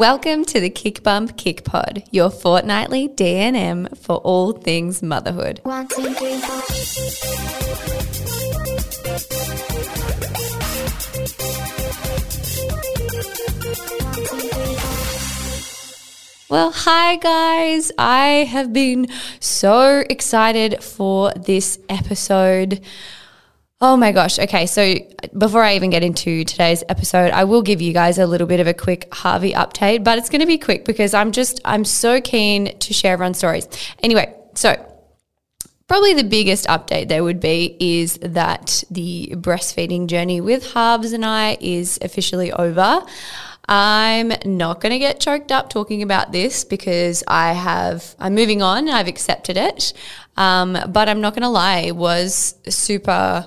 Welcome to the KICBUMP Kick Pod, your fortnightly DNM for all things motherhood. One, two, three, four. Well, hi guys. I have been so excited for this episode. Oh my gosh. Okay. So before I even get into today's episode, I will give you guys a little bit of a quick Harvey update, but it's going to be quick because I'm just, I'm so keen to share everyone's stories. Anyway, so probably the biggest update there would be is that the breastfeeding journey with Harves and I is officially over. I'm not going to get choked up talking about this because I have, I'm moving on, I've accepted it. Um, but I'm not going to lie, it was super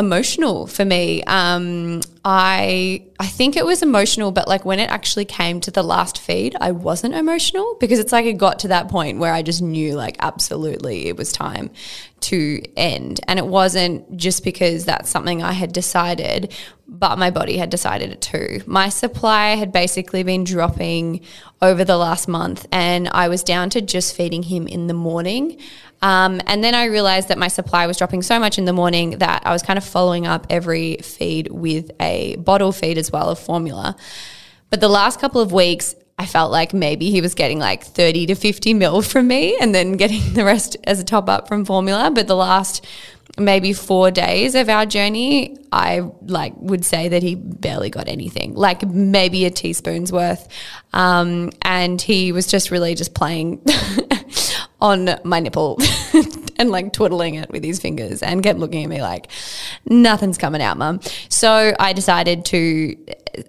emotional for me. Um, I I think it was emotional, but like when it actually came to the last feed, I wasn't emotional because it's like it got to that point where I just knew like absolutely it was time to end. And it wasn't just because that's something I had decided, but my body had decided it too. My supply had basically been dropping over the last month, and I was down to just feeding him in the morning. Um, and then I realized that my supply was dropping so much in the morning that I was kind of following up every feed with a bottle feed as well of formula. But the last couple of weeks, I felt like maybe he was getting like 30 to 50 mil from me and then getting the rest as a top up from formula. But the last maybe four days of our journey, I like would say that he barely got anything, like maybe a teaspoon's worth. Um, and he was just really just playing on my nipple and like twiddling it with his fingers and kept looking at me like, nothing's coming out, mum. So I decided to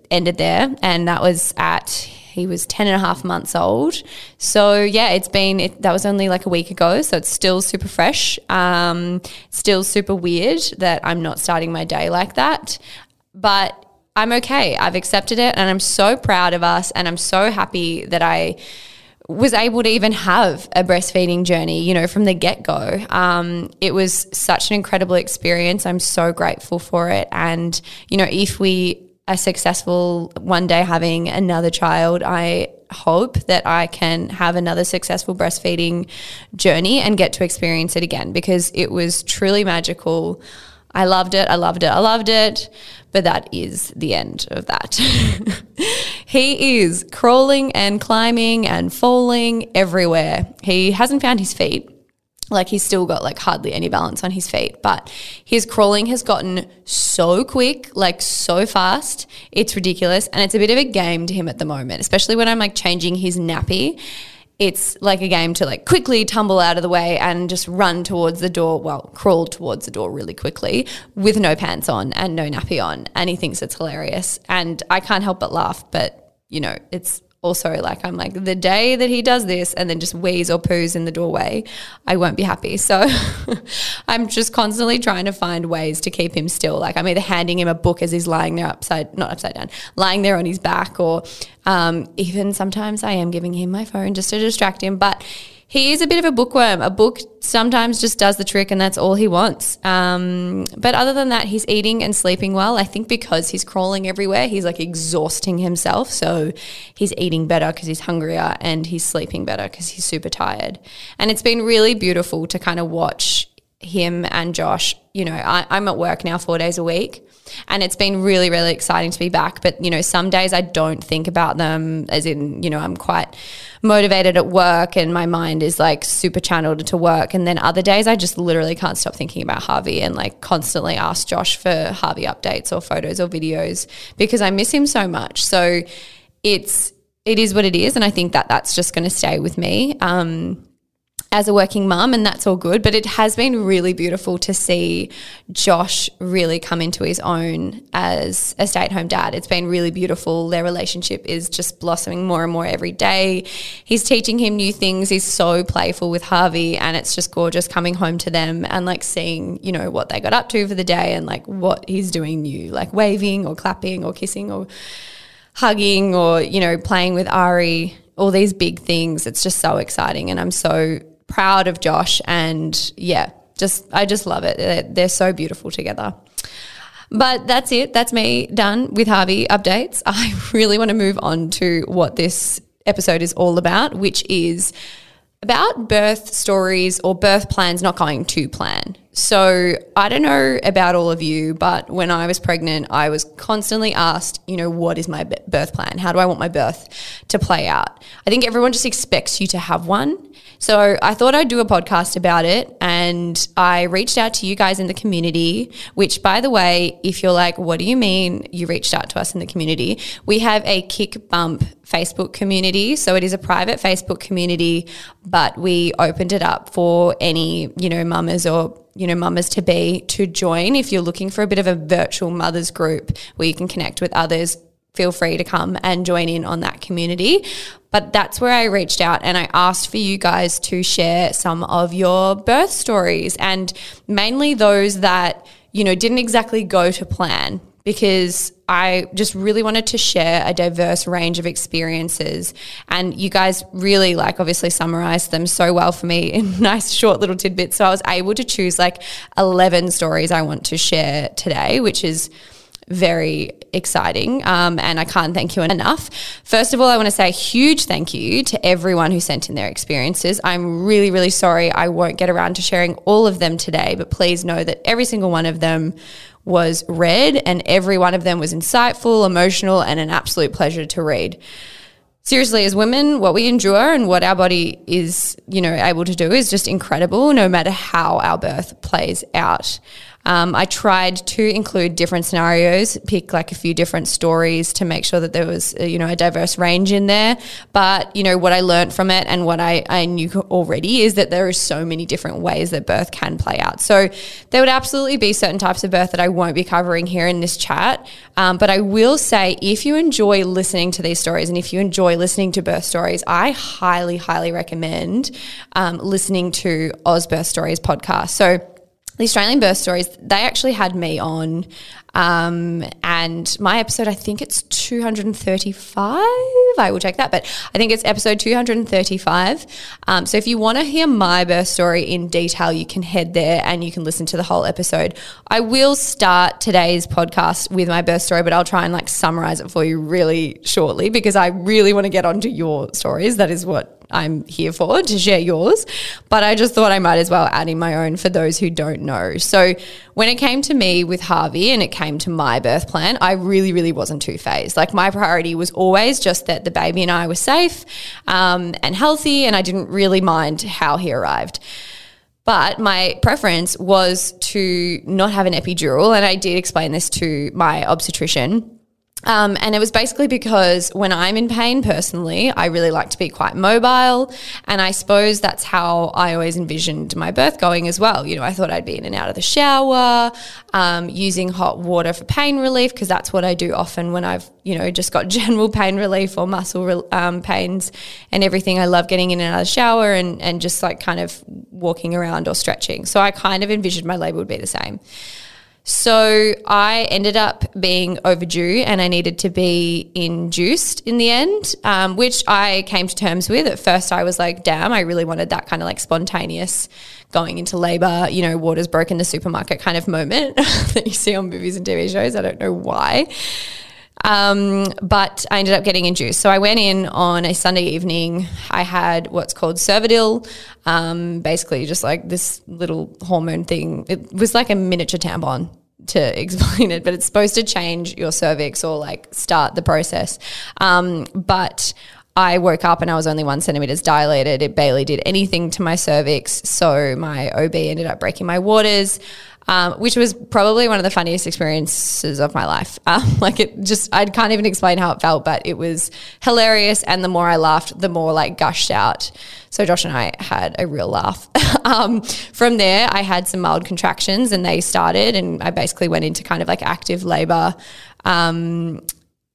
end it there. And that was at, he was 10 and a half months old. So yeah, it's been, it, that was only like a week ago. So it's still super fresh. Um, still super weird that I'm not starting my day like that. But I'm okay. I've accepted it and I'm so proud of us and I'm so happy that I was able to even have a breastfeeding journey, you know, from the get go. Um, it was such an incredible experience. I'm so grateful for it. And, you know, if we are successful one day having another child, I hope that I can have another successful breastfeeding journey and get to experience it again because it was truly magical. I loved it. I loved it. I loved it. But that is the end of that. he is crawling and climbing and falling everywhere. He hasn't found his feet. Like he's still got like hardly any balance on his feet, but his crawling has gotten so quick, like so fast. It's ridiculous. And it's a bit of a game to him at the moment, especially when I'm like changing his nappy it's like a game to like quickly tumble out of the way and just run towards the door, well, crawl towards the door really quickly with no pants on and no nappy on. And he thinks it's hilarious. And I can't help but laugh, but you know, it's also like I'm like the day that he does this and then just wees or poos in the doorway, I won't be happy. So I'm just constantly trying to find ways to keep him still. Like I'm either handing him a book as he's lying there upside not upside down, lying there on his back, or um, even sometimes I am giving him my phone just to distract him. But he is a bit of a bookworm. A book sometimes just does the trick, and that's all he wants. Um, but other than that, he's eating and sleeping well. I think because he's crawling everywhere, he's like exhausting himself. So he's eating better because he's hungrier, and he's sleeping better because he's super tired. And it's been really beautiful to kind of watch him and Josh. You know, I, I'm at work now four days a week. And it's been really, really exciting to be back. But, you know, some days I don't think about them as in, you know, I'm quite motivated at work and my mind is like super channeled to work. And then other days I just literally can't stop thinking about Harvey and like constantly ask Josh for Harvey updates or photos or videos because I miss him so much. So it's, it is what it is. And I think that that's just going to stay with me. Um, as a working mum, and that's all good. But it has been really beautiful to see Josh really come into his own as a stay at home dad. It's been really beautiful. Their relationship is just blossoming more and more every day. He's teaching him new things. He's so playful with Harvey, and it's just gorgeous coming home to them and like seeing, you know, what they got up to for the day and like what he's doing new, like waving or clapping or kissing or hugging or, you know, playing with Ari all these big things. It's just so exciting. And I'm so proud of Josh and yeah, just I just love it. They're, so beautiful together. But that's it. That's me done with Harvey updates. I really want to move on to what this episode is all about, which is about birth stories or birth plans not going to plan. So I don't know about all of you, but when I was pregnant, I was constantly asked, you know, what is my birth plan? How do I want my birth to play out? I think everyone just expects you to have one. So I thought I'd do a podcast about it. And I reached out to you guys in the community, which, by the way, if you're like, what do you mean you reached out to us in the community? We have a KICBUMP Facebook community. So it is a private Facebook community, but we opened it up for any, you know, mamas or you know, mamas to be to join. If you're looking for a bit of a virtual mothers group where you can connect with others, feel free to come and join in on that community. But that's where I reached out and I asked for you guys to share some of your birth stories and mainly those that, you know, didn't exactly go to plan because I just really wanted to share a diverse range of experiences. And you guys really, like, obviously summarized them so well for me in nice, short little tidbits. So I was able to choose like 11 stories I want to share today, which is very exciting. Um, and I can't thank you enough. First of all, I want to say a huge thank you to everyone who sent in their experiences. I'm really, really sorry I won't get around to sharing all of them today, but please know that every single one of them was read and every one of them was insightful, emotional, and an absolute pleasure to read. Seriously as women what we endure and what our body is you know able to do is just incredible no matter how our birth plays out um, I tried to include different scenarios, pick like a few different stories to make sure that there was, uh, you know, a diverse range in there. But, you know, what I learned from it and what I, I knew already is that there are so many different ways that birth can play out. So there would absolutely be certain types of birth that I won't be covering here in this chat. Um, but I will say if you enjoy listening to these stories and if you enjoy listening to birth stories, I highly, highly recommend um, listening to Oz Birth Stories podcast. So the Australian birth stories, they actually had me on. Um, and my episode, I think it's 235. I will check that, but I think it's episode 235. Um, so if you want to hear my birth story in detail, you can head there and you can listen to the whole episode. I will start today's podcast with my birth story, but I'll try and like summarize it for you really shortly because I really want to get onto your stories. That is what I'm here for to share yours. But I just thought I might as well add in my own for those who don't know. So when it came to me with Harvey and it came to my birth plan, I really, really wasn't too fazed. Like my priority was always just that the baby and I were safe um, and healthy, and I didn't really mind how he arrived. But my preference was to not have an epidural, and I did explain this to my obstetrician. Um, and it was basically because when I'm in pain personally, I really like to be quite mobile. And I suppose that's how I always envisioned my birth going as well. You know, I thought I'd be in and out of the shower, um, using hot water for pain relief, because that's what I do often when I've, you know, just got general pain relief or muscle um, pains and everything. I love getting in and out of the shower and, and just like kind of walking around or stretching. So I kind of envisioned my labor would be the same. So I ended up being overdue and I needed to be induced in the end, um, which I came to terms with. At first, I was like, damn, I really wanted that kind of like spontaneous going into labor, you know, waters broken the supermarket kind of moment that you see on movies and TV shows. I don't know why. Um, but I ended up getting induced. So I went in on a Sunday evening. I had what's called Cervidil, um, basically just like this little hormone thing. It was like a miniature tampon to explain it, but it's supposed to change your cervix or like start the process. Um, but I woke up and I was only one centimeters dilated. It barely did anything to my cervix. So my OB ended up breaking my waters um, which was probably one of the funniest experiences of my life. Um, like it just, I can't even explain how it felt, but it was hilarious. And the more I laughed, the more like gushed out. So Josh and I had a real laugh. um, from there, I had some mild contractions and they started, and I basically went into kind of like active labor. Um,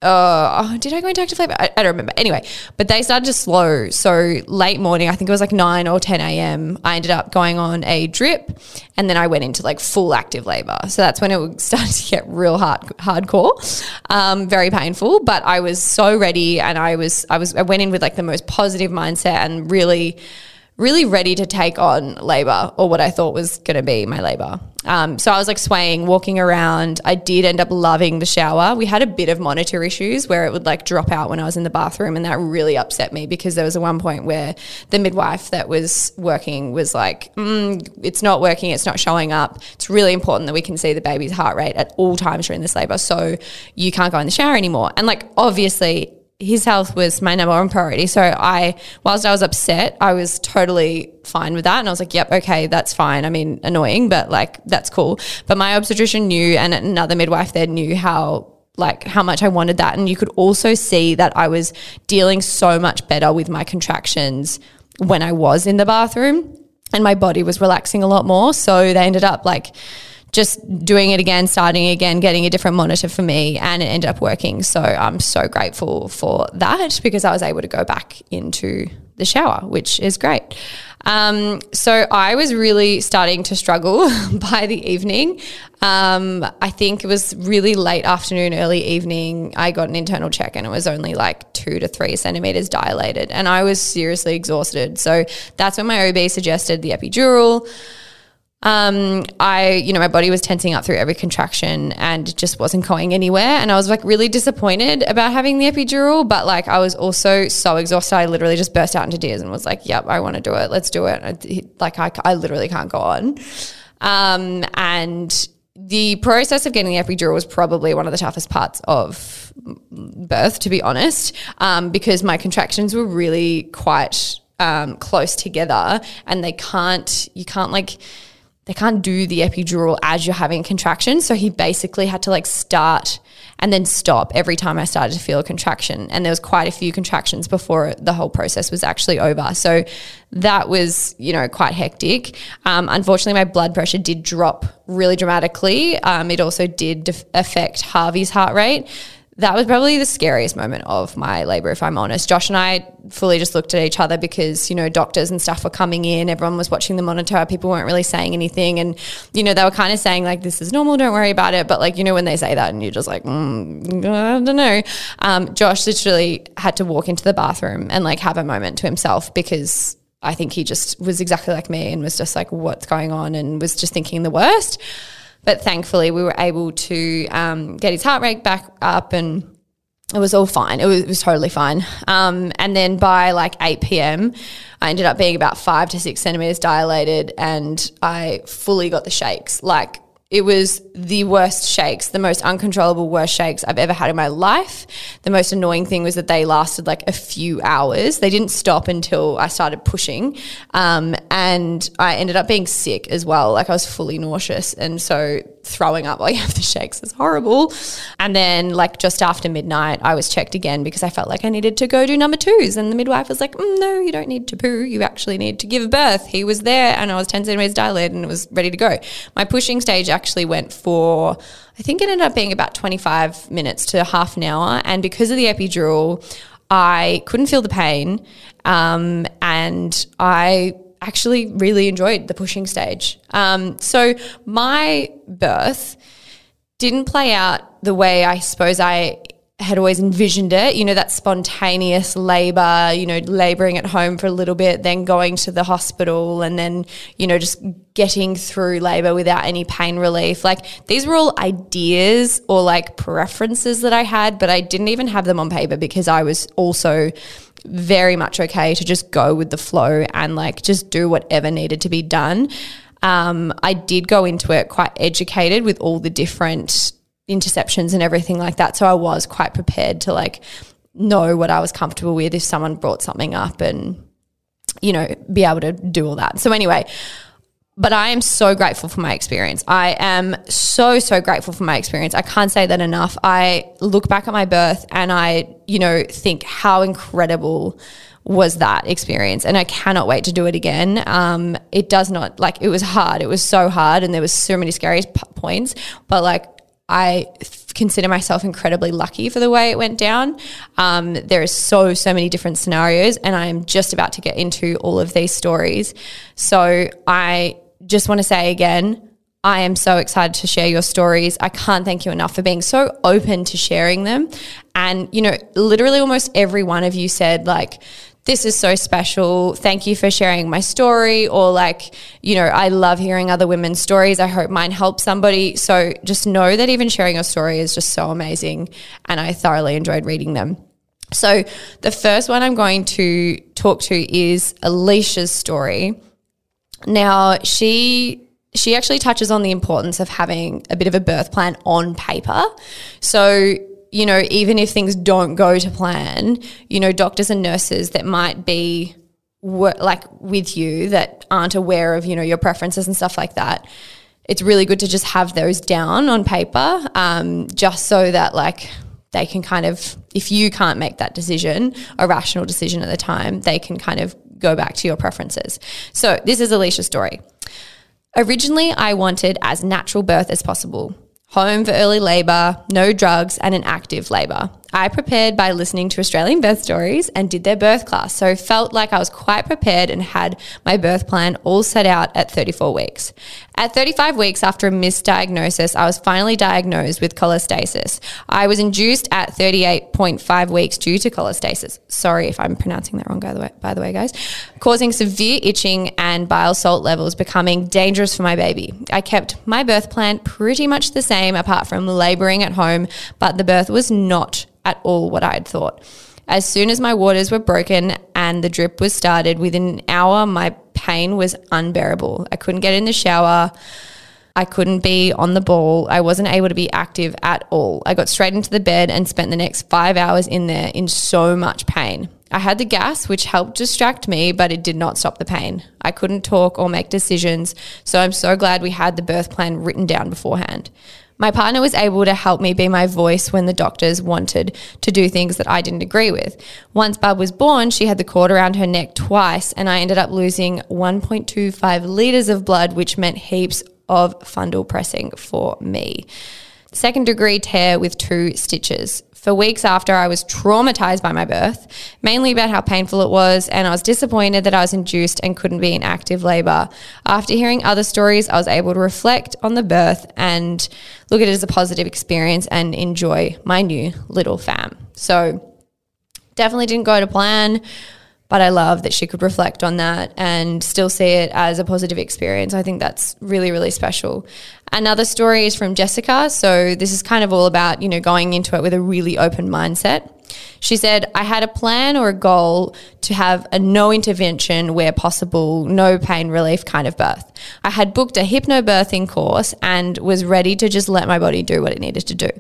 uh, did I go into active labor? I, I, don't remember. Anyway, but they started to slow. So late morning, I think it was like 9 or 10 a.m., I ended up going on a drip and then I went into like full active labor. So that's when it started to get real hard, hardcore, um, very painful. But I was so ready and I was, I was, I went in with like the most positive mindset and really, really ready to take on labor or what I thought was going to be my labor. Um, so I was like swaying, walking around. I did end up loving the shower. We had a bit of monitor issues where it would like drop out when I was in the bathroom, and that really upset me because there was a one point where the midwife that was working was like, mm, "It's not working. It's not showing up. It's really important that we can see the baby's heart rate at all times during this labor, so you can't go in the shower anymore." And like obviously his health was my number one priority. So I, whilst I was upset, I was totally fine with that. And I was like, yep, okay, that's fine. I mean, annoying, but like, that's cool. But my obstetrician knew, and another midwife there knew how like how much I wanted that. And you could also see that I was dealing so much better with my contractions when I was in the bathroom and my body was relaxing a lot more. So they ended up like, just doing it again, starting again, getting a different monitor for me, and it ended up working. So I'm so grateful for that because I was able to go back into the shower, which is great. Um, so I was really starting to struggle by the evening. Um, I think it was really late afternoon, early evening. I got an internal check and it was only like two to three centimeters dilated, and I was seriously exhausted. So that's when my OB suggested the epidural um, I, you know, my body was tensing up through every contraction and just wasn't going anywhere. And I was like really disappointed about having the epidural, but like I was also so exhausted. I literally just burst out into tears and was like, yep, I want to do it. Let's do it. Like I, I literally can't go on. Um, and the process of getting the epidural was probably one of the toughest parts of birth, to be honest, um, because my contractions were really quite um, close together and they can't, you can't like, they can't do the epidural as you're having a contraction. So he basically had to like start and then stop every time I started to feel a contraction. And there was quite a few contractions before the whole process was actually over. So that was, you know, quite hectic. Um, unfortunately, my blood pressure did drop really dramatically. Um, it also did def- affect Harvey's heart rate that was probably the scariest moment of my labor, if I'm honest. Josh and I fully just looked at each other because, you know, doctors and stuff were coming in, everyone was watching the monitor, people weren't really saying anything. And, you know, they were kind of saying, like, this is normal, don't worry about it. But, like, you know, when they say that and you're just like, mm, I don't know. Um, Josh literally had to walk into the bathroom and, like, have a moment to himself because I think he just was exactly like me and was just like, what's going on? And was just thinking the worst. But thankfully, we were able to um, get his heart rate back up and it was all fine. It was, it was totally fine. Um, and then by like 8 p.m., I ended up being about five to six centimeters dilated and I fully got the shakes. Like it was the worst shakes, the most uncontrollable, worst shakes I've ever had in my life. The most annoying thing was that they lasted like a few hours. They didn't stop until I started pushing. Um, and I ended up being sick as well. Like I was fully nauseous. And so throwing up while you have the shakes is horrible. And then, like, just after midnight, I was checked again because I felt like I needed to go do number twos. And the midwife was like, mm, no, you don't need to poo. You actually need to give birth. He was there and I was 10 centimeters dilated and it was ready to go. My pushing stage actually went for, I think it ended up being about 25 minutes to half an hour. And because of the epidural, I couldn't feel the pain. Um, and I actually really enjoyed the pushing stage. Um, so my birth didn't play out the way I suppose I had always envisioned it, you know, that spontaneous labor, you know, laboring at home for a little bit, then going to the hospital and then, you know, just getting through labor without any pain relief. Like these were all ideas or like preferences that I had, but I didn't even have them on paper because I was also very much okay to just go with the flow and like just do whatever needed to be done. Um, I did go into it quite educated with all the different interceptions and everything like that. So I was quite prepared to like know what I was comfortable with if someone brought something up and, you know, be able to do all that. So anyway, but I am so grateful for my experience. I am so, so grateful for my experience. I can't say that enough. I look back at my birth and I, you know, think how incredible was that experience and i cannot wait to do it again um, it does not like it was hard it was so hard and there was so many scary p- points but like I consider myself incredibly lucky for the way it went down. Um, there is so, so many different scenarios, and I am just about to get into all of these stories. So I just want to say again, I am so excited to share your stories. I can't thank you enough for being so open to sharing them. And, you know, literally almost every one of you said, like, this is so special. Thank you for sharing my story. Or, like, you know, I love hearing other women's stories. I hope mine helps somebody. So, just know that even sharing your story is just so amazing. And I thoroughly enjoyed reading them. So, the first one I'm going to talk to is Alicia's story. Now, she she actually touches on the importance of having a bit of a birth plan on paper. So, you know, even if things don't go to plan, you know, doctors and nurses that might be like with you that aren't aware of, you know, your preferences and stuff like that. It's really good to just have those down on paper, um, just so that like they can kind of, if you can't make that decision, a rational decision at the time, they can kind of go back to your preferences. So this is Alicia's story. Originally, I wanted as natural birth as possible. Home for early labour, no drugs, and an active labour. I prepared by listening to Australian birth stories and did their birth class, so felt like I was quite prepared and had my birth plan all set out at 34 weeks. At 35 weeks after a misdiagnosis, I was finally diagnosed with cholestasis. I was induced at 38.5 weeks due to cholestasis. Sorry if I'm pronouncing that wrong, by the way, by the way guys. Causing severe itching and bile salt levels becoming dangerous for my baby. I kept my birth plan pretty much the same apart from labouring at home, but the birth was not at all what I had thought. As soon as my waters were broken and the drip was started, within an hour, my pain was unbearable. I couldn't get in the shower. I couldn't be on the ball. I wasn't able to be active at all. I got straight into the bed and spent the next five hours in there in so much pain. I had the gas, which helped distract me, but it did not stop the pain. I couldn't talk or make decisions, so I'm so glad we had the birth plan written down beforehand. My partner was able to help me be my voice when the doctors wanted to do things that I didn't agree with. Once Bub was born, she had the cord around her neck twice, and I ended up losing 1.25 litres of blood, which meant heaps of fundal pressing for me. Second degree tear with two stitches. For weeks after, I was traumatized by my birth, mainly about how painful it was, and I was disappointed that I was induced and couldn't be in active labor. After hearing other stories, I was able to reflect on the birth and look at it as a positive experience and enjoy my new little fam. So, definitely didn't go to plan but I love that she could reflect on that and still see it as a positive experience. I think that's really, really special. Another story is from Jessica. So this is kind of all about, you know, going into it with a really open mindset. She said, I had a plan or a goal to have a no intervention where possible, no pain relief kind of birth. I had booked a hypnobirthing course and was ready to just let my body do what it needed to do.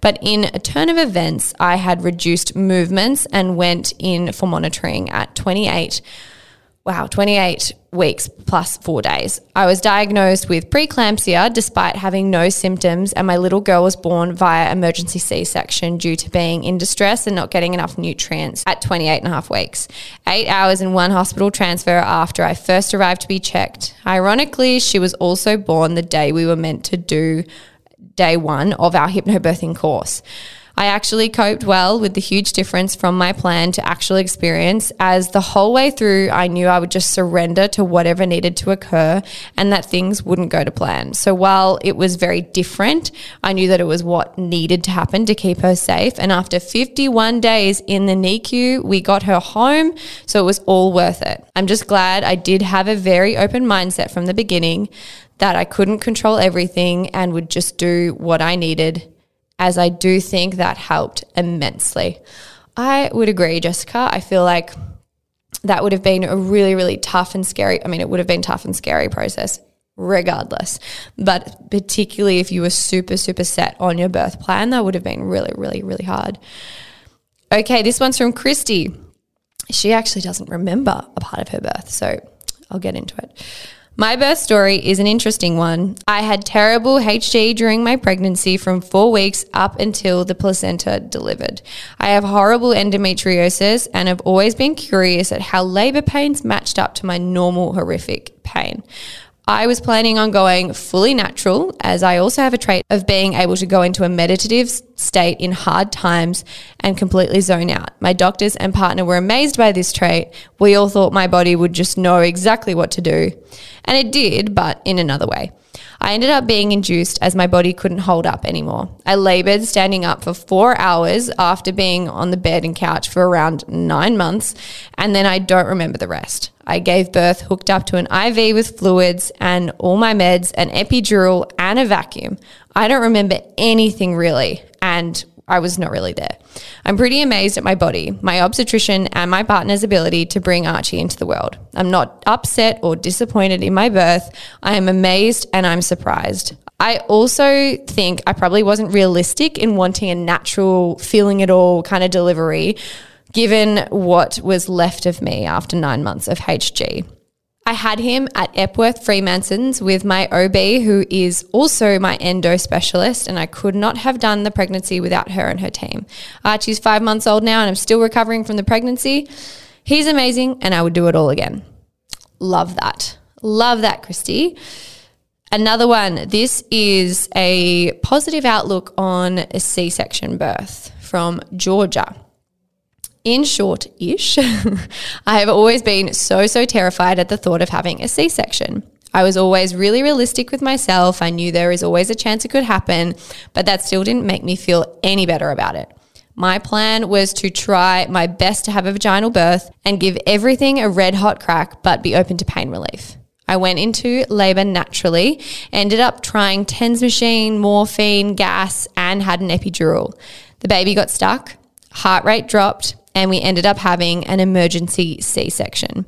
But in a turn of events, I had reduced movements and went in for monitoring at 28 wow, 28 weeks plus four days. I was diagnosed with preeclampsia despite having no symptoms, and my little girl was born via emergency C section due to being in distress and not getting enough nutrients at 28 and a half weeks. Eight hours in one hospital transfer after I first arrived to be checked. Ironically, she was also born the day we were meant to do day one of our hypnobirthing course. I actually coped well with the huge difference from my plan to actual experience, as the whole way through, I knew I would just surrender to whatever needed to occur and that things wouldn't go to plan. So while it was very different, I knew that it was what needed to happen to keep her safe. And after 51 days in the NICU, we got her home, so it was all worth it. I'm just glad I did have a very open mindset from the beginning that I couldn't control everything and would just do what I needed as I do think that helped immensely. I would agree, Jessica. I feel like that would have been a really, really tough and scary. I mean, it would have been tough and scary process regardless. But particularly if you were super, super set on your birth plan, that would have been really, really, really hard. Okay, this one's from Christy. She actually doesn't remember a part of her birth, so I'll get into it. My birth story is an interesting one. I had terrible HG during my pregnancy from four weeks up until the placenta delivered. I have horrible endometriosis and have always been curious at how labor pains matched up to my normal horrific pain. I was planning on going fully natural, as I also have a trait of being able to go into a meditative state in hard times and completely zone out. My doctors and partner were amazed by this trait. We all thought my body would just know exactly what to do. And it did, but in another way. I ended up being induced as my body couldn't hold up anymore. I labored standing up for four hours after being on the bed and couch for around nine months, and then I don't remember the rest. I gave birth hooked up to an IV with fluids and all my meds, an epidural, and a vacuum. I don't remember anything really, and I was not really there. I'm pretty amazed at my body, my obstetrician, and my partner's ability to bring Archie into the world. I'm not upset or disappointed in my birth. I am amazed and I'm surprised. I also think I probably wasn't realistic in wanting a natural, feeling it all kind of delivery, given what was left of me after nine months of HG. I had him at Epworth Freemasons with my OB, who is also my endo specialist, and I could not have done the pregnancy without her and her team. Archie's five months old now, and I'm still recovering from the pregnancy. He's amazing, and I would do it all again. Love that. Love that, Christy. Another one. This is a positive outlook on a C section birth from Georgia. In short ish, I have always been so, so terrified at the thought of having a C section. I was always really realistic with myself. I knew there is always a chance it could happen, but that still didn't make me feel any better about it. My plan was to try my best to have a vaginal birth and give everything a red hot crack, but be open to pain relief. I went into labor naturally, ended up trying TENS machine, morphine, gas, and had an epidural. The baby got stuck, heart rate dropped, and we ended up having an emergency C section.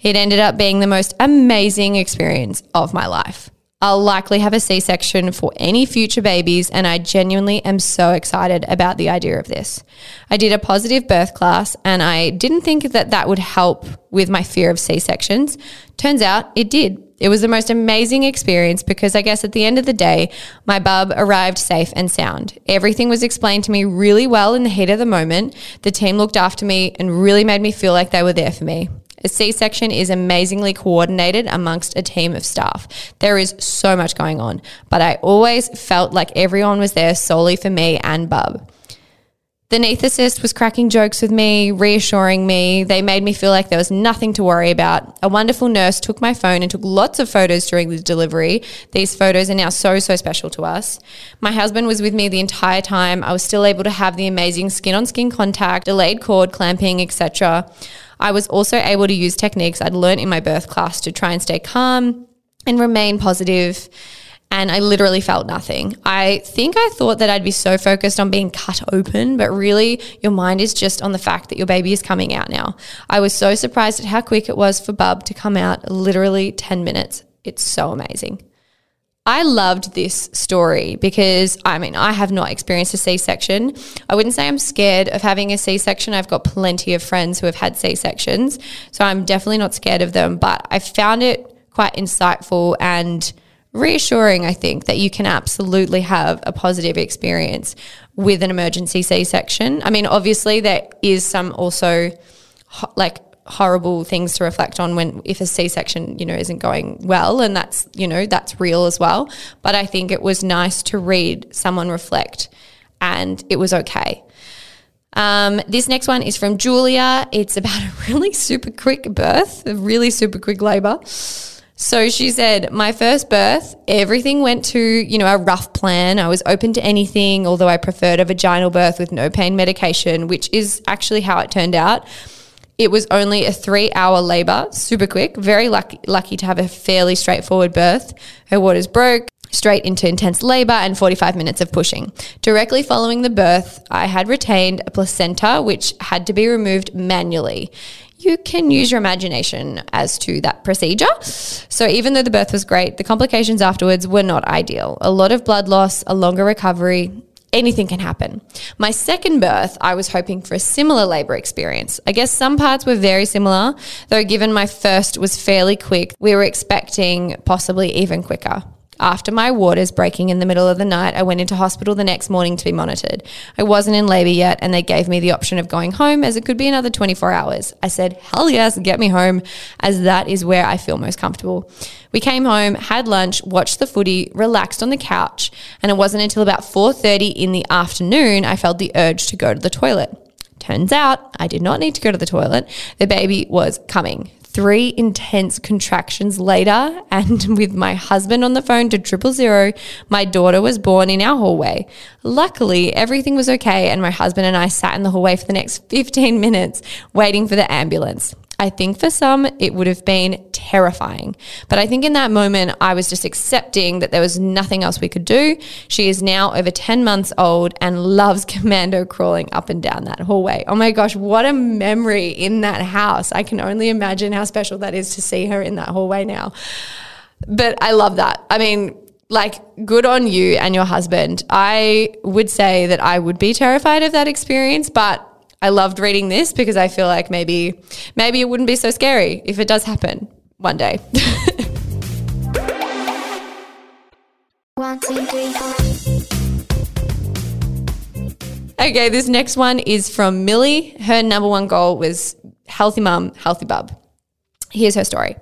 It ended up being the most amazing experience of my life. I'll likely have a C section for any future babies, and I genuinely am so excited about the idea of this. I did a positive birth class, and I didn't think that that would help with my fear of C sections. Turns out it did. It was the most amazing experience because I guess at the end of the day, my bub arrived safe and sound. Everything was explained to me really well in the heat of the moment. The team looked after me and really made me feel like they were there for me. A C section is amazingly coordinated amongst a team of staff. There is so much going on, but I always felt like everyone was there solely for me and Bub. The anaesthetist was cracking jokes with me, reassuring me. They made me feel like there was nothing to worry about. A wonderful nurse took my phone and took lots of photos during the delivery. These photos are now so, so special to us. My husband was with me the entire time. I was still able to have the amazing skin on skin contact, delayed cord clamping, etc. I was also able to use techniques I'd learned in my birth class to try and stay calm and remain positive and I literally felt nothing. I think I thought that I'd be so focused on being cut open, but really your mind is just on the fact that your baby is coming out now. I was so surprised at how quick it was for Bub to come out literally 10 minutes. It's so amazing. I loved this story because I mean, I have not experienced a C section. I wouldn't say I'm scared of having a C section. I've got plenty of friends who have had C sections, so I'm definitely not scared of them, but I found it quite insightful and reassuring, I think, that you can absolutely have a positive experience with an emergency C section. I mean, obviously, there is some also like horrible things to reflect on when if a C-section you know isn't going well and that's you know that's real as well but I think it was nice to read someone reflect and it was okay um, this next one is from Julia. It's about a really super quick birth, a really super quick labor. So she said, My first birth, everything went to, you know, a rough plan. I was open to anything, although I preferred a vaginal birth with no pain medication, which is actually how it turned out. It was only a three hour labor, super quick. Very lucky, lucky to have a fairly straightforward birth. Her waters broke straight into intense labor and 45 minutes of pushing. Directly following the birth, I had retained a placenta, which had to be removed manually you can use your imagination as to that procedure. So, even though the birth was great, the complications afterwards were not ideal. A lot of blood loss, a longer recovery, anything can happen. My second birth, I was hoping for a similar labor experience. I guess some parts were very similar, though given my first was fairly quick, we were expecting possibly even quicker. After my waters breaking in the middle of the night, I went into hospital the next morning to be monitored. I wasn't in labor yet, and they gave me the option of going home as it could be another 24 hours. I said, hell yes, get me home, as that is where I feel most comfortable. We came home, had lunch, watched the footy, relaxed on the couch, and it wasn't until about 4.30 in the afternoon I felt the urge to go to the toilet. Turns out I did not need to go to the toilet. The baby was coming Three intense contractions later, and with my husband on the phone to triple zero, my daughter was born in our hallway. Luckily, everything was okay, and my husband and I sat in the hallway for the next 15 minutes waiting for the ambulance. I think for some, it would have been terrifying. But I think in that moment, I was just accepting that there was nothing else we could do. She is now over 10 months old and loves commando crawling up and down that hallway. Oh my gosh, what a memory in that house. I can only imagine how special that is to see her in that hallway now. But I love that. I mean, like, good on you and your husband. I would say that I would be terrified of that experience, but I loved reading this because I feel like maybe maybe it wouldn't be so scary if it does happen one day. One, two, three, four. okay, this next one is from Millie. Her number one goal was healthy mum, healthy bub. Here's her story.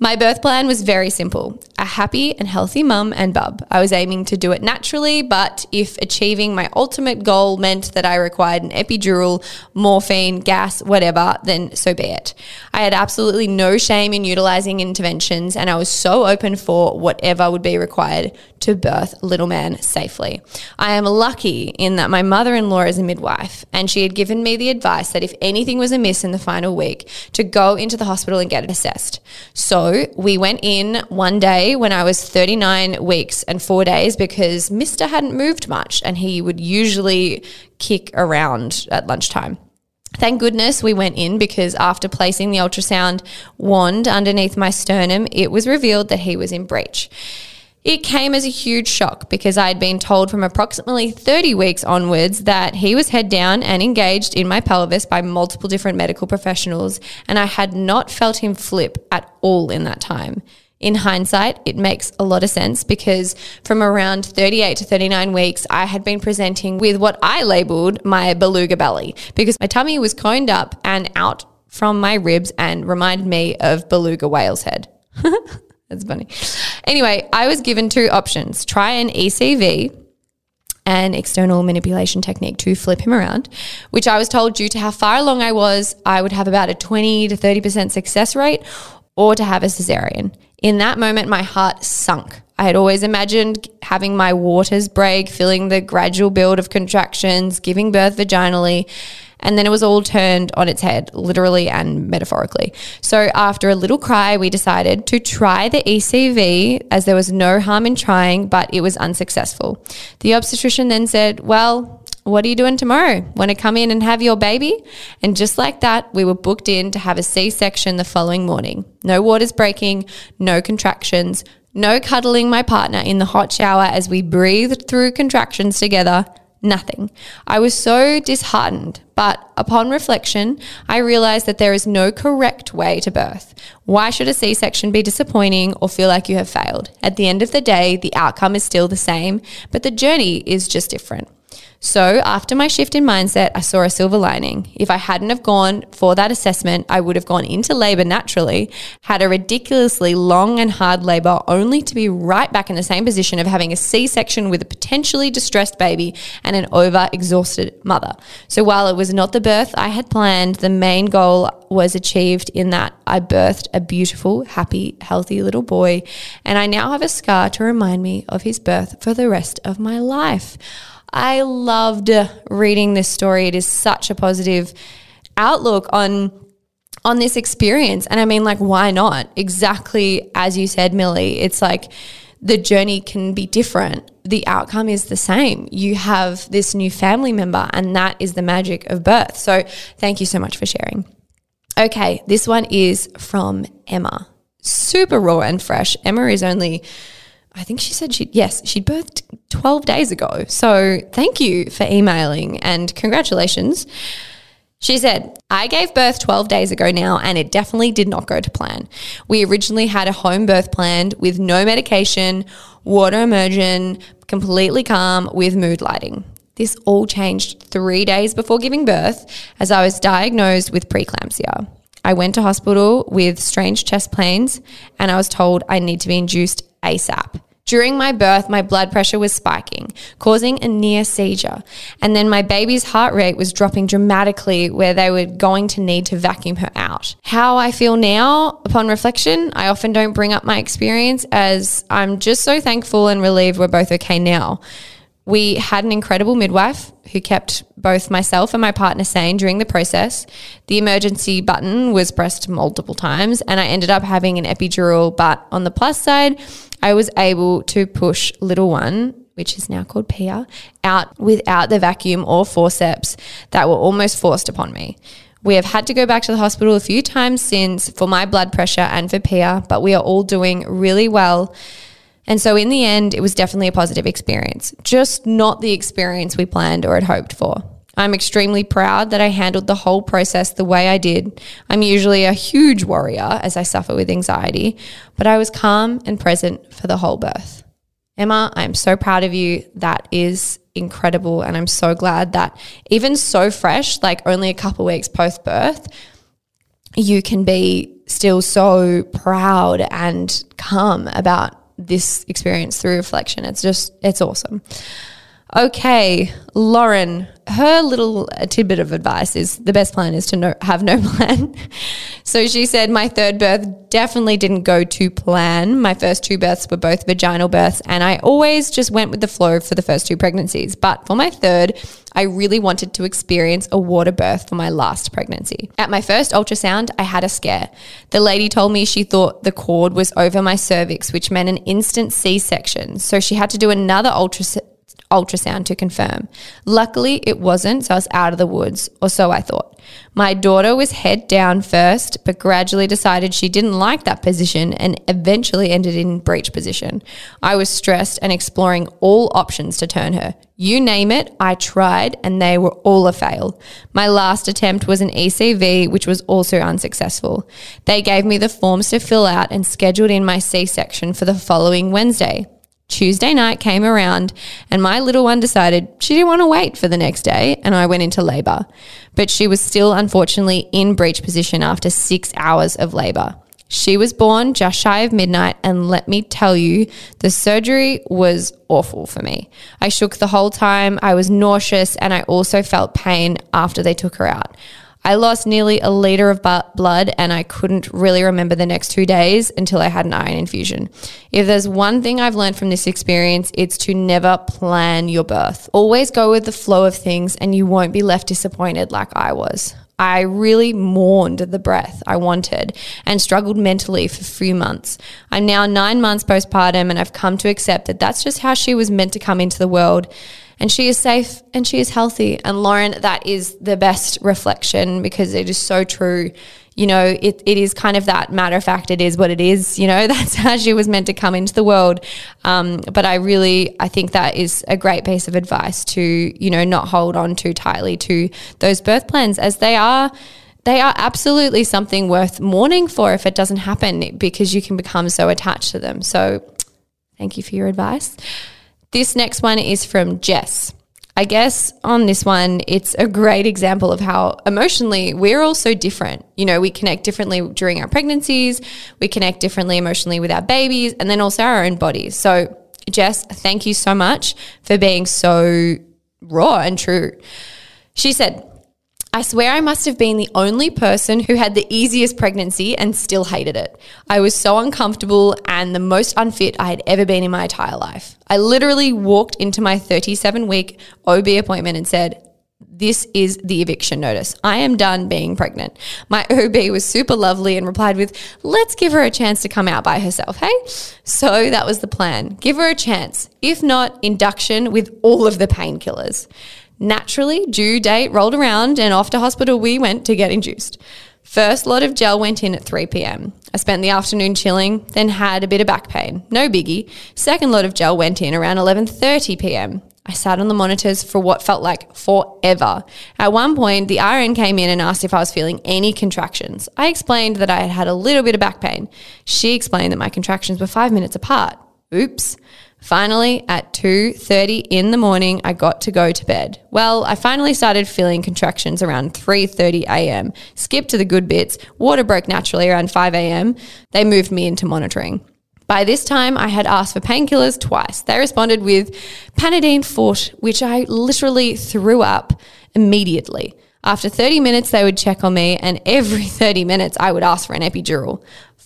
My birth plan was very simple a happy and healthy mum and bub. I was aiming to do it naturally, but if achieving my ultimate goal meant that I required an epidural, morphine, gas, whatever, then so be it. I had absolutely no shame in utilizing interventions, and I was so open for whatever would be required to birth little man safely. I am lucky in that my mother in law is a midwife, and she had given me the advice that if anything was amiss in the final week, to go into the hospital and get it assessed. So we went in one day when I was 39 weeks and four days because Mister hadn't moved much, and he would usually kick around at lunchtime. Thank goodness we went in because after placing the ultrasound wand underneath my sternum, it was revealed that he was in breech. It came as a huge shock because I had been told from approximately 30 weeks onwards that he was head down and engaged in my pelvis by multiple different medical professionals, and I had not felt him flip at all in that time. In hindsight, it makes a lot of sense because from around 38 to 39 weeks, I had been presenting with what I labeled my beluga belly because my tummy was coned up and out from my ribs and reminded me of beluga whale's head. That's funny. Anyway, I was given two options try an ECV, an external manipulation technique to flip him around, which I was told due to how far along I was, I would have about a 20 to 30% success rate, or to have a cesarean. In that moment, my heart sunk. I had always imagined having my waters break, feeling the gradual build of contractions, giving birth vaginally. And then it was all turned on its head, literally and metaphorically. So, after a little cry, we decided to try the ECV as there was no harm in trying, but it was unsuccessful. The obstetrician then said, Well, what are you doing tomorrow? Want to come in and have your baby? And just like that, we were booked in to have a C section the following morning. No waters breaking, no contractions, no cuddling my partner in the hot shower as we breathed through contractions together. Nothing. I was so disheartened, but upon reflection, I realized that there is no correct way to birth. Why should a C section be disappointing or feel like you have failed? At the end of the day, the outcome is still the same, but the journey is just different. So, after my shift in mindset, I saw a silver lining. If I hadn't have gone for that assessment, I would have gone into labor naturally, had a ridiculously long and hard labor only to be right back in the same position of having a C-section with a potentially distressed baby and an over-exhausted mother. So, while it was not the birth I had planned, the main goal was achieved in that I birthed a beautiful, happy, healthy little boy, and I now have a scar to remind me of his birth for the rest of my life. I loved reading this story. It is such a positive outlook on on this experience. And I mean like why not? Exactly as you said, Millie. It's like the journey can be different. The outcome is the same. You have this new family member and that is the magic of birth. So thank you so much for sharing. Okay, this one is from Emma. Super raw and fresh. Emma is only I think she said she yes, she birthed 12 days ago. So thank you for emailing and congratulations. She said, I gave birth 12 days ago now, and it definitely did not go to plan. We originally had a home birth planned with no medication, water immersion, completely calm with mood lighting. This all changed three days before giving birth as I was diagnosed with preeclampsia. I went to hospital with strange chest pains, and I was told I need to be induced ASAP. During my birth, my blood pressure was spiking, causing a near seizure. And then my baby's heart rate was dropping dramatically, where they were going to need to vacuum her out. How I feel now, upon reflection, I often don't bring up my experience as I'm just so thankful and relieved we're both okay now. We had an incredible midwife who kept both myself and my partner sane during the process. The emergency button was pressed multiple times, and I ended up having an epidural. But on the plus side, I was able to push little one, which is now called Pia, out without the vacuum or forceps that were almost forced upon me. We have had to go back to the hospital a few times since for my blood pressure and for Pia, but we are all doing really well. And so, in the end, it was definitely a positive experience, just not the experience we planned or had hoped for. I'm extremely proud that I handled the whole process the way I did. I'm usually a huge worrier as I suffer with anxiety, but I was calm and present for the whole birth. Emma, I'm so proud of you. That is incredible. And I'm so glad that even so fresh, like only a couple weeks post birth, you can be still so proud and calm about this experience through reflection. It's just, it's awesome. Okay, Lauren, her little tidbit of advice is the best plan is to no, have no plan. so she said, My third birth definitely didn't go to plan. My first two births were both vaginal births, and I always just went with the flow for the first two pregnancies. But for my third, I really wanted to experience a water birth for my last pregnancy. At my first ultrasound, I had a scare. The lady told me she thought the cord was over my cervix, which meant an instant C section. So she had to do another ultrasound ultrasound to confirm. Luckily, it wasn't, so I was out of the woods, or so I thought. My daughter was head down first, but gradually decided she didn't like that position and eventually ended in breech position. I was stressed and exploring all options to turn her. You name it, I tried, and they were all a fail. My last attempt was an ECV, which was also unsuccessful. They gave me the forms to fill out and scheduled in my C section for the following Wednesday. Tuesday night came around and my little one decided she didn't want to wait for the next day and I went into labor. But she was still unfortunately in breech position after six hours of labor. She was born just shy of midnight, and let me tell you, the surgery was awful for me. I shook the whole time, I was nauseous, and I also felt pain after they took her out. I lost nearly a liter of blood and I couldn't really remember the next two days until I had an iron infusion. If there's one thing I've learned from this experience, it's to never plan your birth. Always go with the flow of things and you won't be left disappointed like I was. I really mourned the breath I wanted and struggled mentally for a few months. I'm now nine months postpartum and I've come to accept that that's just how she was meant to come into the world and she is safe and she is healthy. And Lauren, that is the best reflection because it is so true. You know, it, it is kind of that matter of fact, it is what it is. You know, that's how she was meant to come into the world. Um, but I really, I think that is a great piece of advice to, you know, not hold on too tightly to those birth plans as they are they are absolutely something worth mourning for if it doesn't happen because you can become so attached to them. So, thank you for your advice. This next one is from Jess. I guess on this one, it's a great example of how emotionally we're all so different. You know, we connect differently during our pregnancies, we connect differently emotionally with our babies, and then also our own bodies. So, Jess, thank you so much for being so raw and true. She said, I swear I must have been the only person who had the easiest pregnancy and still hated it. I was so uncomfortable and the most unfit I had ever been in my entire life. I literally walked into my 37 week OB appointment and said, this is the eviction notice. I am done being pregnant. My OB was super lovely and replied with, let's give her a chance to come out by herself, hey? So that was the plan. Give her a chance. If not, induction with all of the painkillers. Naturally, due date rolled around and off to hospital we went to get induced. First lot of gel went in at 3 p.m. I spent the afternoon chilling, then had a bit of back pain. No biggie. Second lot of gel went in around 11:30 p.m. I sat on the monitors for what felt like forever. At one point, the RN came in and asked if I was feeling any contractions. I explained that I had had a little bit of back pain. She explained that my contractions were 5 minutes apart. Oops. Finally, at 2:30 in the morning, I got to go to bed. Well, I finally started feeling contractions around 3:30 a.m. Skipped to the good bits. Water broke naturally around 5 a.m. They moved me into monitoring. By this time, I had asked for painkillers twice. They responded with Panadine Forte, which I literally threw up immediately. After 30 minutes, they would check on me, and every 30 minutes, I would ask for an epidural.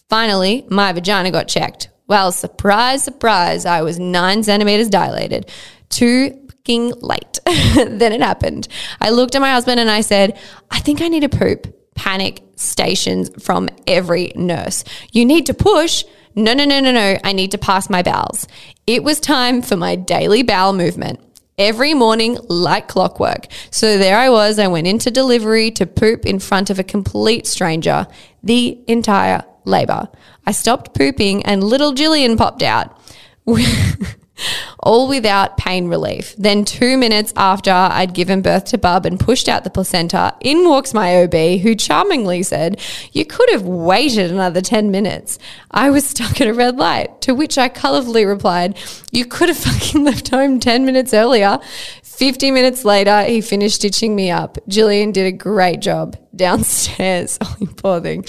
Finally, my vagina got checked. Well, surprise, surprise, I was nine centimeters dilated. Too fucking late. then it happened. I looked at my husband and I said, I think I need to poop. Panic stations from every nurse. You need to push. No, no, no, no, no. I need to pass my bowels. It was time for my daily bowel movement every morning like clockwork. So there I was. I went into delivery to poop in front of a complete stranger the entire labor. I stopped pooping and little Jillian popped out. all without pain relief. Then, two minutes after I'd given birth to Bub and pushed out the placenta, in walks my OB, who charmingly said, You could have waited another 10 minutes. I was stuck at a red light, to which I colourfully replied, You could have fucking left home 10 minutes earlier. 50 minutes later, he finished stitching me up. Jillian did a great job downstairs. Poor thing.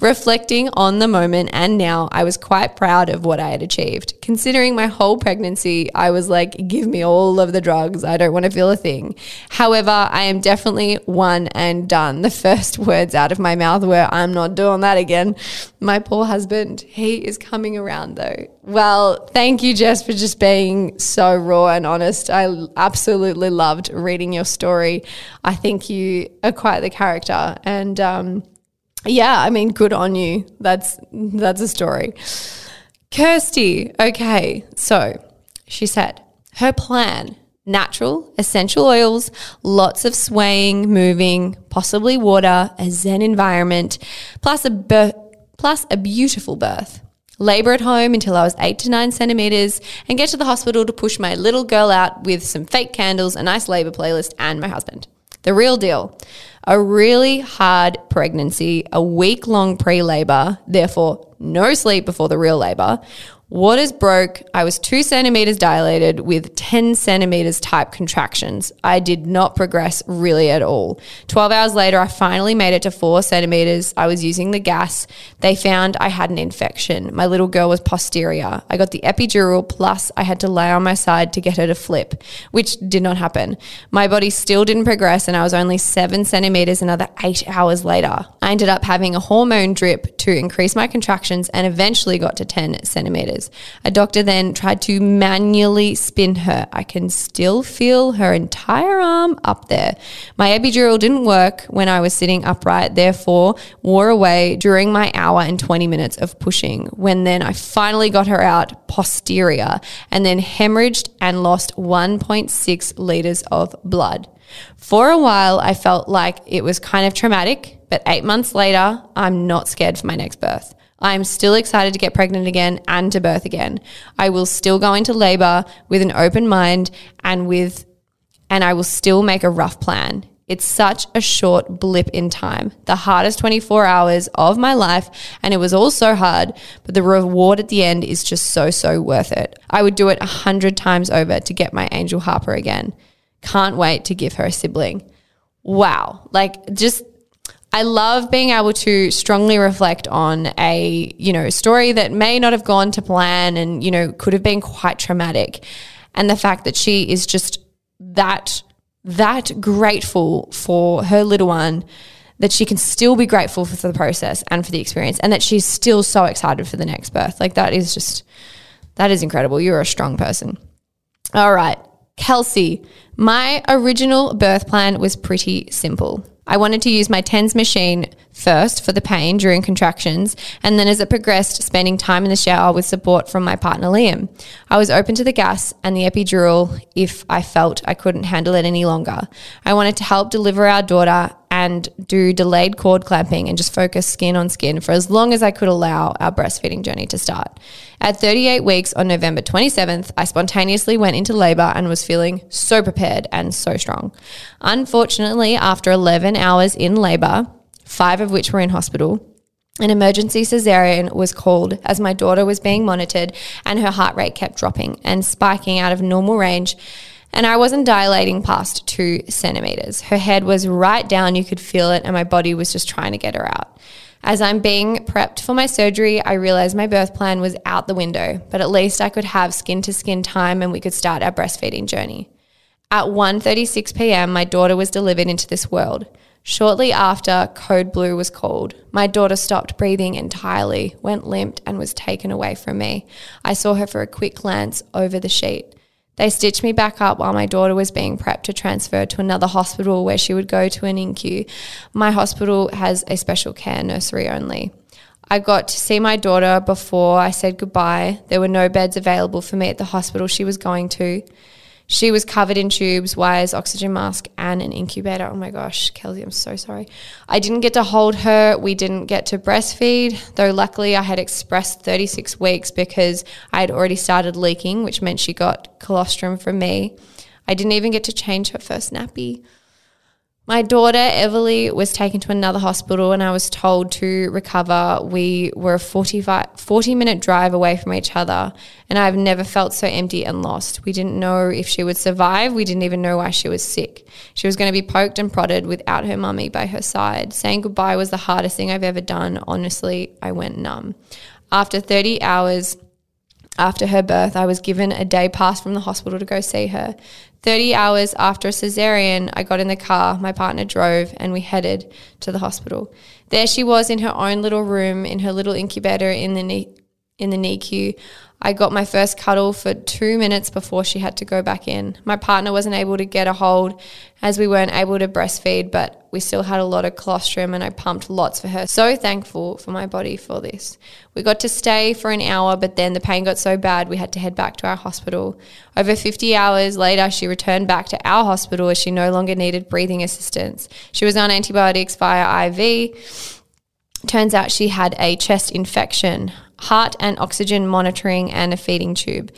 Reflecting on the moment and now, I was quite proud of what I had achieved. Considering my whole pregnancy, I was like, give me all of the drugs. I don't want to feel a thing. However, I am definitely one and done. The first words out of my mouth were, I'm not doing that again. My poor husband, he is coming around though. Well, thank you, Jess, for just being so raw and honest. I absolutely loved reading your story. I think you are quite the character. And um, yeah, I mean, good on you. That's that's a story. Kirsty, okay, so she said her plan natural, essential oils, lots of swaying, moving, possibly water, a zen environment, plus a plus a beautiful birth. Labor at home until I was eight to nine centimeters and get to the hospital to push my little girl out with some fake candles, a nice labor playlist, and my husband. The real deal. A really hard pregnancy, a week long pre labor, therefore no sleep before the real labor, Waters broke. I was two centimeters dilated with 10 centimeters type contractions. I did not progress really at all. 12 hours later, I finally made it to four centimeters. I was using the gas. They found I had an infection. My little girl was posterior. I got the epidural, plus I had to lay on my side to get her to flip, which did not happen. My body still didn't progress, and I was only seven centimeters another eight hours later. I ended up having a hormone drip to increase my contractions and eventually got to 10 centimeters. A doctor then tried to manually spin her. I can still feel her entire arm up there. My epidural didn't work when I was sitting upright, therefore, wore away during my hour and 20 minutes of pushing. When then I finally got her out posterior and then hemorrhaged and lost 1.6 liters of blood. For a while, I felt like it was kind of traumatic, but eight months later, I'm not scared for my next birth. I'm still excited to get pregnant again and to birth again. I will still go into labor with an open mind and with and I will still make a rough plan. It's such a short blip in time, the hardest 24 hours of my life, and it was all so hard, but the reward at the end is just so, so worth it. I would do it a hundred times over to get my Angel Harper again. Can't wait to give her a sibling. Wow. Like, just I love being able to strongly reflect on a, you know, story that may not have gone to plan and, you know, could have been quite traumatic. And the fact that she is just that that grateful for her little one that she can still be grateful for the process and for the experience and that she's still so excited for the next birth. Like that is just that is incredible. You're a strong person. All right. Kelsey, my original birth plan was pretty simple. I wanted to use my TENS machine first for the pain during contractions, and then as it progressed, spending time in the shower with support from my partner Liam. I was open to the gas and the epidural if I felt I couldn't handle it any longer. I wanted to help deliver our daughter and do delayed cord clamping and just focus skin on skin for as long as I could allow our breastfeeding journey to start. At 38 weeks on November 27th, I spontaneously went into labor and was feeling so prepared and so strong. Unfortunately, after 11 hours in labor, five of which were in hospital, an emergency cesarean was called as my daughter was being monitored and her heart rate kept dropping and spiking out of normal range and I wasn't dilating past two centimeters. Her head was right down, you could feel it, and my body was just trying to get her out. As I'm being prepped for my surgery, I realized my birth plan was out the window, but at least I could have skin to skin time and we could start our breastfeeding journey. At 1:36 p.m., my daughter was delivered into this world. Shortly after, code blue was called. My daughter stopped breathing entirely, went limp, and was taken away from me. I saw her for a quick glance over the sheet. They stitched me back up while my daughter was being prepped to transfer to another hospital where she would go to an NICU. My hospital has a special care nursery only. I got to see my daughter before I said goodbye. There were no beds available for me at the hospital she was going to. She was covered in tubes, wires, oxygen mask, and an incubator. Oh my gosh, Kelsey, I'm so sorry. I didn't get to hold her. We didn't get to breastfeed, though luckily I had expressed 36 weeks because I had already started leaking, which meant she got colostrum from me. I didn't even get to change her first nappy. My daughter, Everly, was taken to another hospital and I was told to recover. We were a 45, 40 minute drive away from each other, and I've never felt so empty and lost. We didn't know if she would survive. We didn't even know why she was sick. She was going to be poked and prodded without her mummy by her side. Saying goodbye was the hardest thing I've ever done. Honestly, I went numb. After 30 hours, after her birth, I was given a day pass from the hospital to go see her. 30 hours after a cesarean, I got in the car, my partner drove, and we headed to the hospital. There she was in her own little room, in her little incubator in the, in the NICU. I got my first cuddle for two minutes before she had to go back in. My partner wasn't able to get a hold as we weren't able to breastfeed, but we still had a lot of colostrum and I pumped lots for her. So thankful for my body for this. We got to stay for an hour, but then the pain got so bad we had to head back to our hospital. Over 50 hours later, she returned back to our hospital as she no longer needed breathing assistance. She was on antibiotics via IV. Turns out she had a chest infection, heart and oxygen monitoring, and a feeding tube.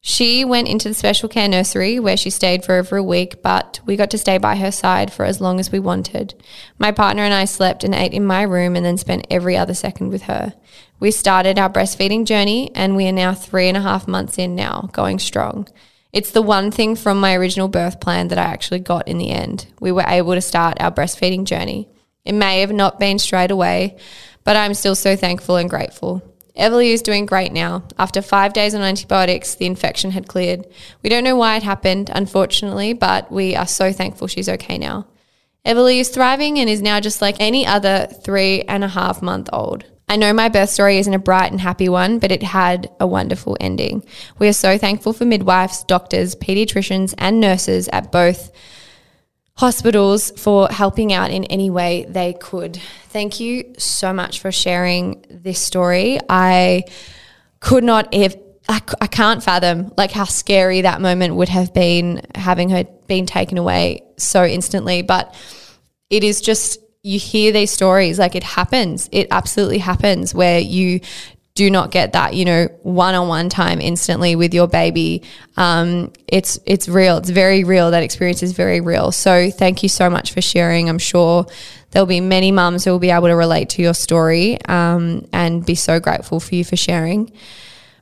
She went into the special care nursery where she stayed for over a week, but we got to stay by her side for as long as we wanted. My partner and I slept and ate in my room and then spent every other second with her. We started our breastfeeding journey and we are now three and a half months in now, going strong. It's the one thing from my original birth plan that I actually got in the end. We were able to start our breastfeeding journey. It may have not been straight away, but I'm still so thankful and grateful. Everly is doing great now. After five days on antibiotics, the infection had cleared. We don't know why it happened, unfortunately, but we are so thankful she's okay now. Everly is thriving and is now just like any other three and a half month old. I know my birth story isn't a bright and happy one, but it had a wonderful ending. We are so thankful for midwives, doctors, pediatricians, and nurses at both hospitals for helping out in any way they could. Thank you so much for sharing this story. I could not have. I can't fathom like how scary that moment would have been having her been taken away so instantly but it is just you hear these stories like it happens it absolutely happens where you do not get that you know one-on-one time instantly with your baby. Um, it's it's real. It's very real. That experience is very real. So thank you so much for sharing. I'm sure there'll be many mums who will be able to relate to your story um, and be so grateful for you for sharing.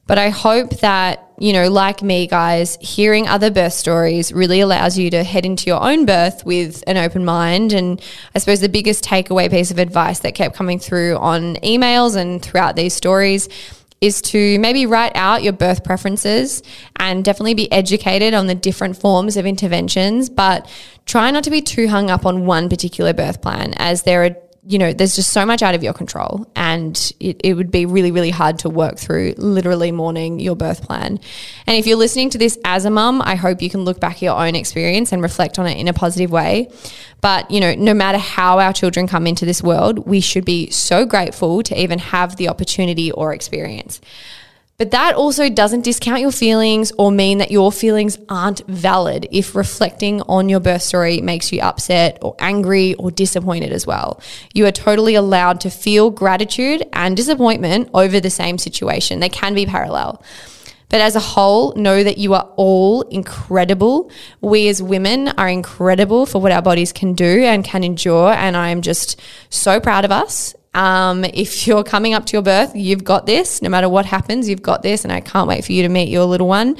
But I hope that, you know, like me, guys, hearing other birth stories really allows you to head into your own birth with an open mind. And I suppose the biggest takeaway piece of advice that kept coming through on emails and throughout these stories is to maybe write out your birth preferences and definitely be educated on the different forms of interventions, but try not to be too hung up on one particular birth plan as there are you know, there's just so much out of your control, and it, it would be really, really hard to work through literally mourning your birth plan. And if you're listening to this as a mum, I hope you can look back at your own experience and reflect on it in a positive way. But, you know, no matter how our children come into this world, we should be so grateful to even have the opportunity or experience. But that also doesn't discount your feelings or mean that your feelings aren't valid if reflecting on your birth story makes you upset or angry or disappointed as well. You are totally allowed to feel gratitude and disappointment over the same situation. They can be parallel. But as a whole, know that you are all incredible. We as women are incredible for what our bodies can do and can endure. And I am just so proud of us um, if you're coming up to your birth, you've got this. No matter what happens, you've got this. And I can't wait for you to meet your little one.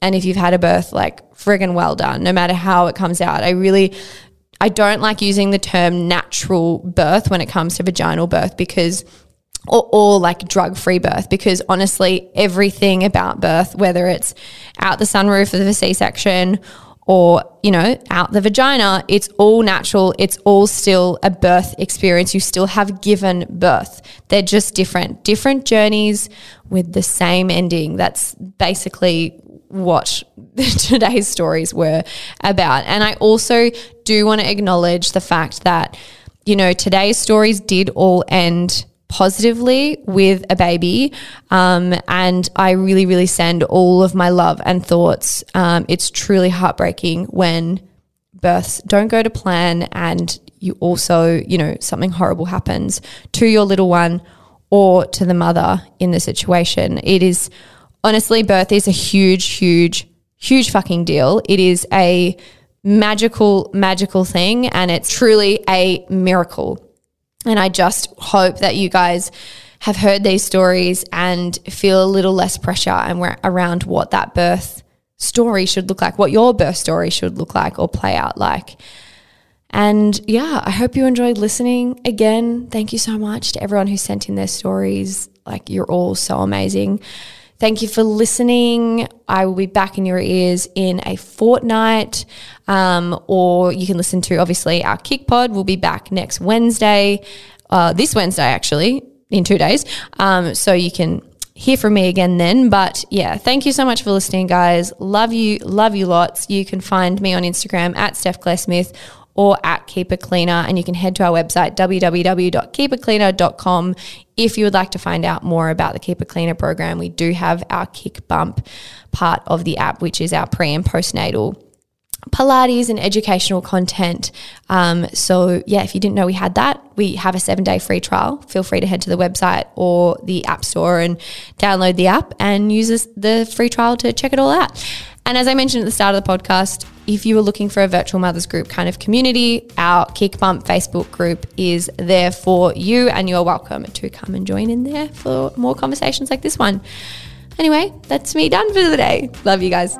And if you've had a birth, like friggin' well done, no matter how it comes out. I really, I don't like using the term natural birth when it comes to vaginal birth because or, or like drug free birth because honestly, everything about birth, whether it's out the sunroof of the C section or, you know, out the vagina, it's all natural. It's all still a birth experience. You still have given birth. They're just different, different journeys with the same ending. That's basically what today's stories were about. And I also do want to acknowledge the fact that, you know, today's stories did all end positively with a baby. Um, and I really, really send all of my love and thoughts. Um, it's truly heartbreaking when births don't go to plan and you also, you know, something horrible happens to your little one or to the mother in the situation. It is honestly, birth is a huge, huge, huge fucking deal. It is a magical, magical thing and it's truly a miracle. And I just hope that you guys have heard these stories and feel a little less pressure and around what that birth story should look like, what your birth story should look like or play out like. And yeah, I hope you enjoyed listening. Again, thank you so much to everyone who sent in their stories. Like, you're all so amazing. Thank you for listening. I will be back in your ears in a fortnight, um, or you can listen to obviously our Kick Pod. We'll be back next Wednesday, uh, this Wednesday actually, in two days. Um, so you can hear from me again then. But yeah, thank you so much for listening, guys. Love you, love you lots. You can find me on Instagram at Steph or at Keep It Cleaner. And you can head to our website, www.keepitcleaner.com, if you would like to find out more about the Keep It Cleaner program. We do have our KICBUMP part of the app, which is our pre and postnatal Pilates and educational content. Um, so, yeah, if you didn't know we had that, we have a seven day free trial. Feel free to head to the website or the App Store and download the app and use the free trial to check it all out. And as I mentioned at the start of the podcast, if you are looking for a virtual mothers group kind of community, our KICBUMP Facebook group is there for you, and you're welcome to come and join in there for more conversations like this one. Anyway, that's me done for the day. Love you guys.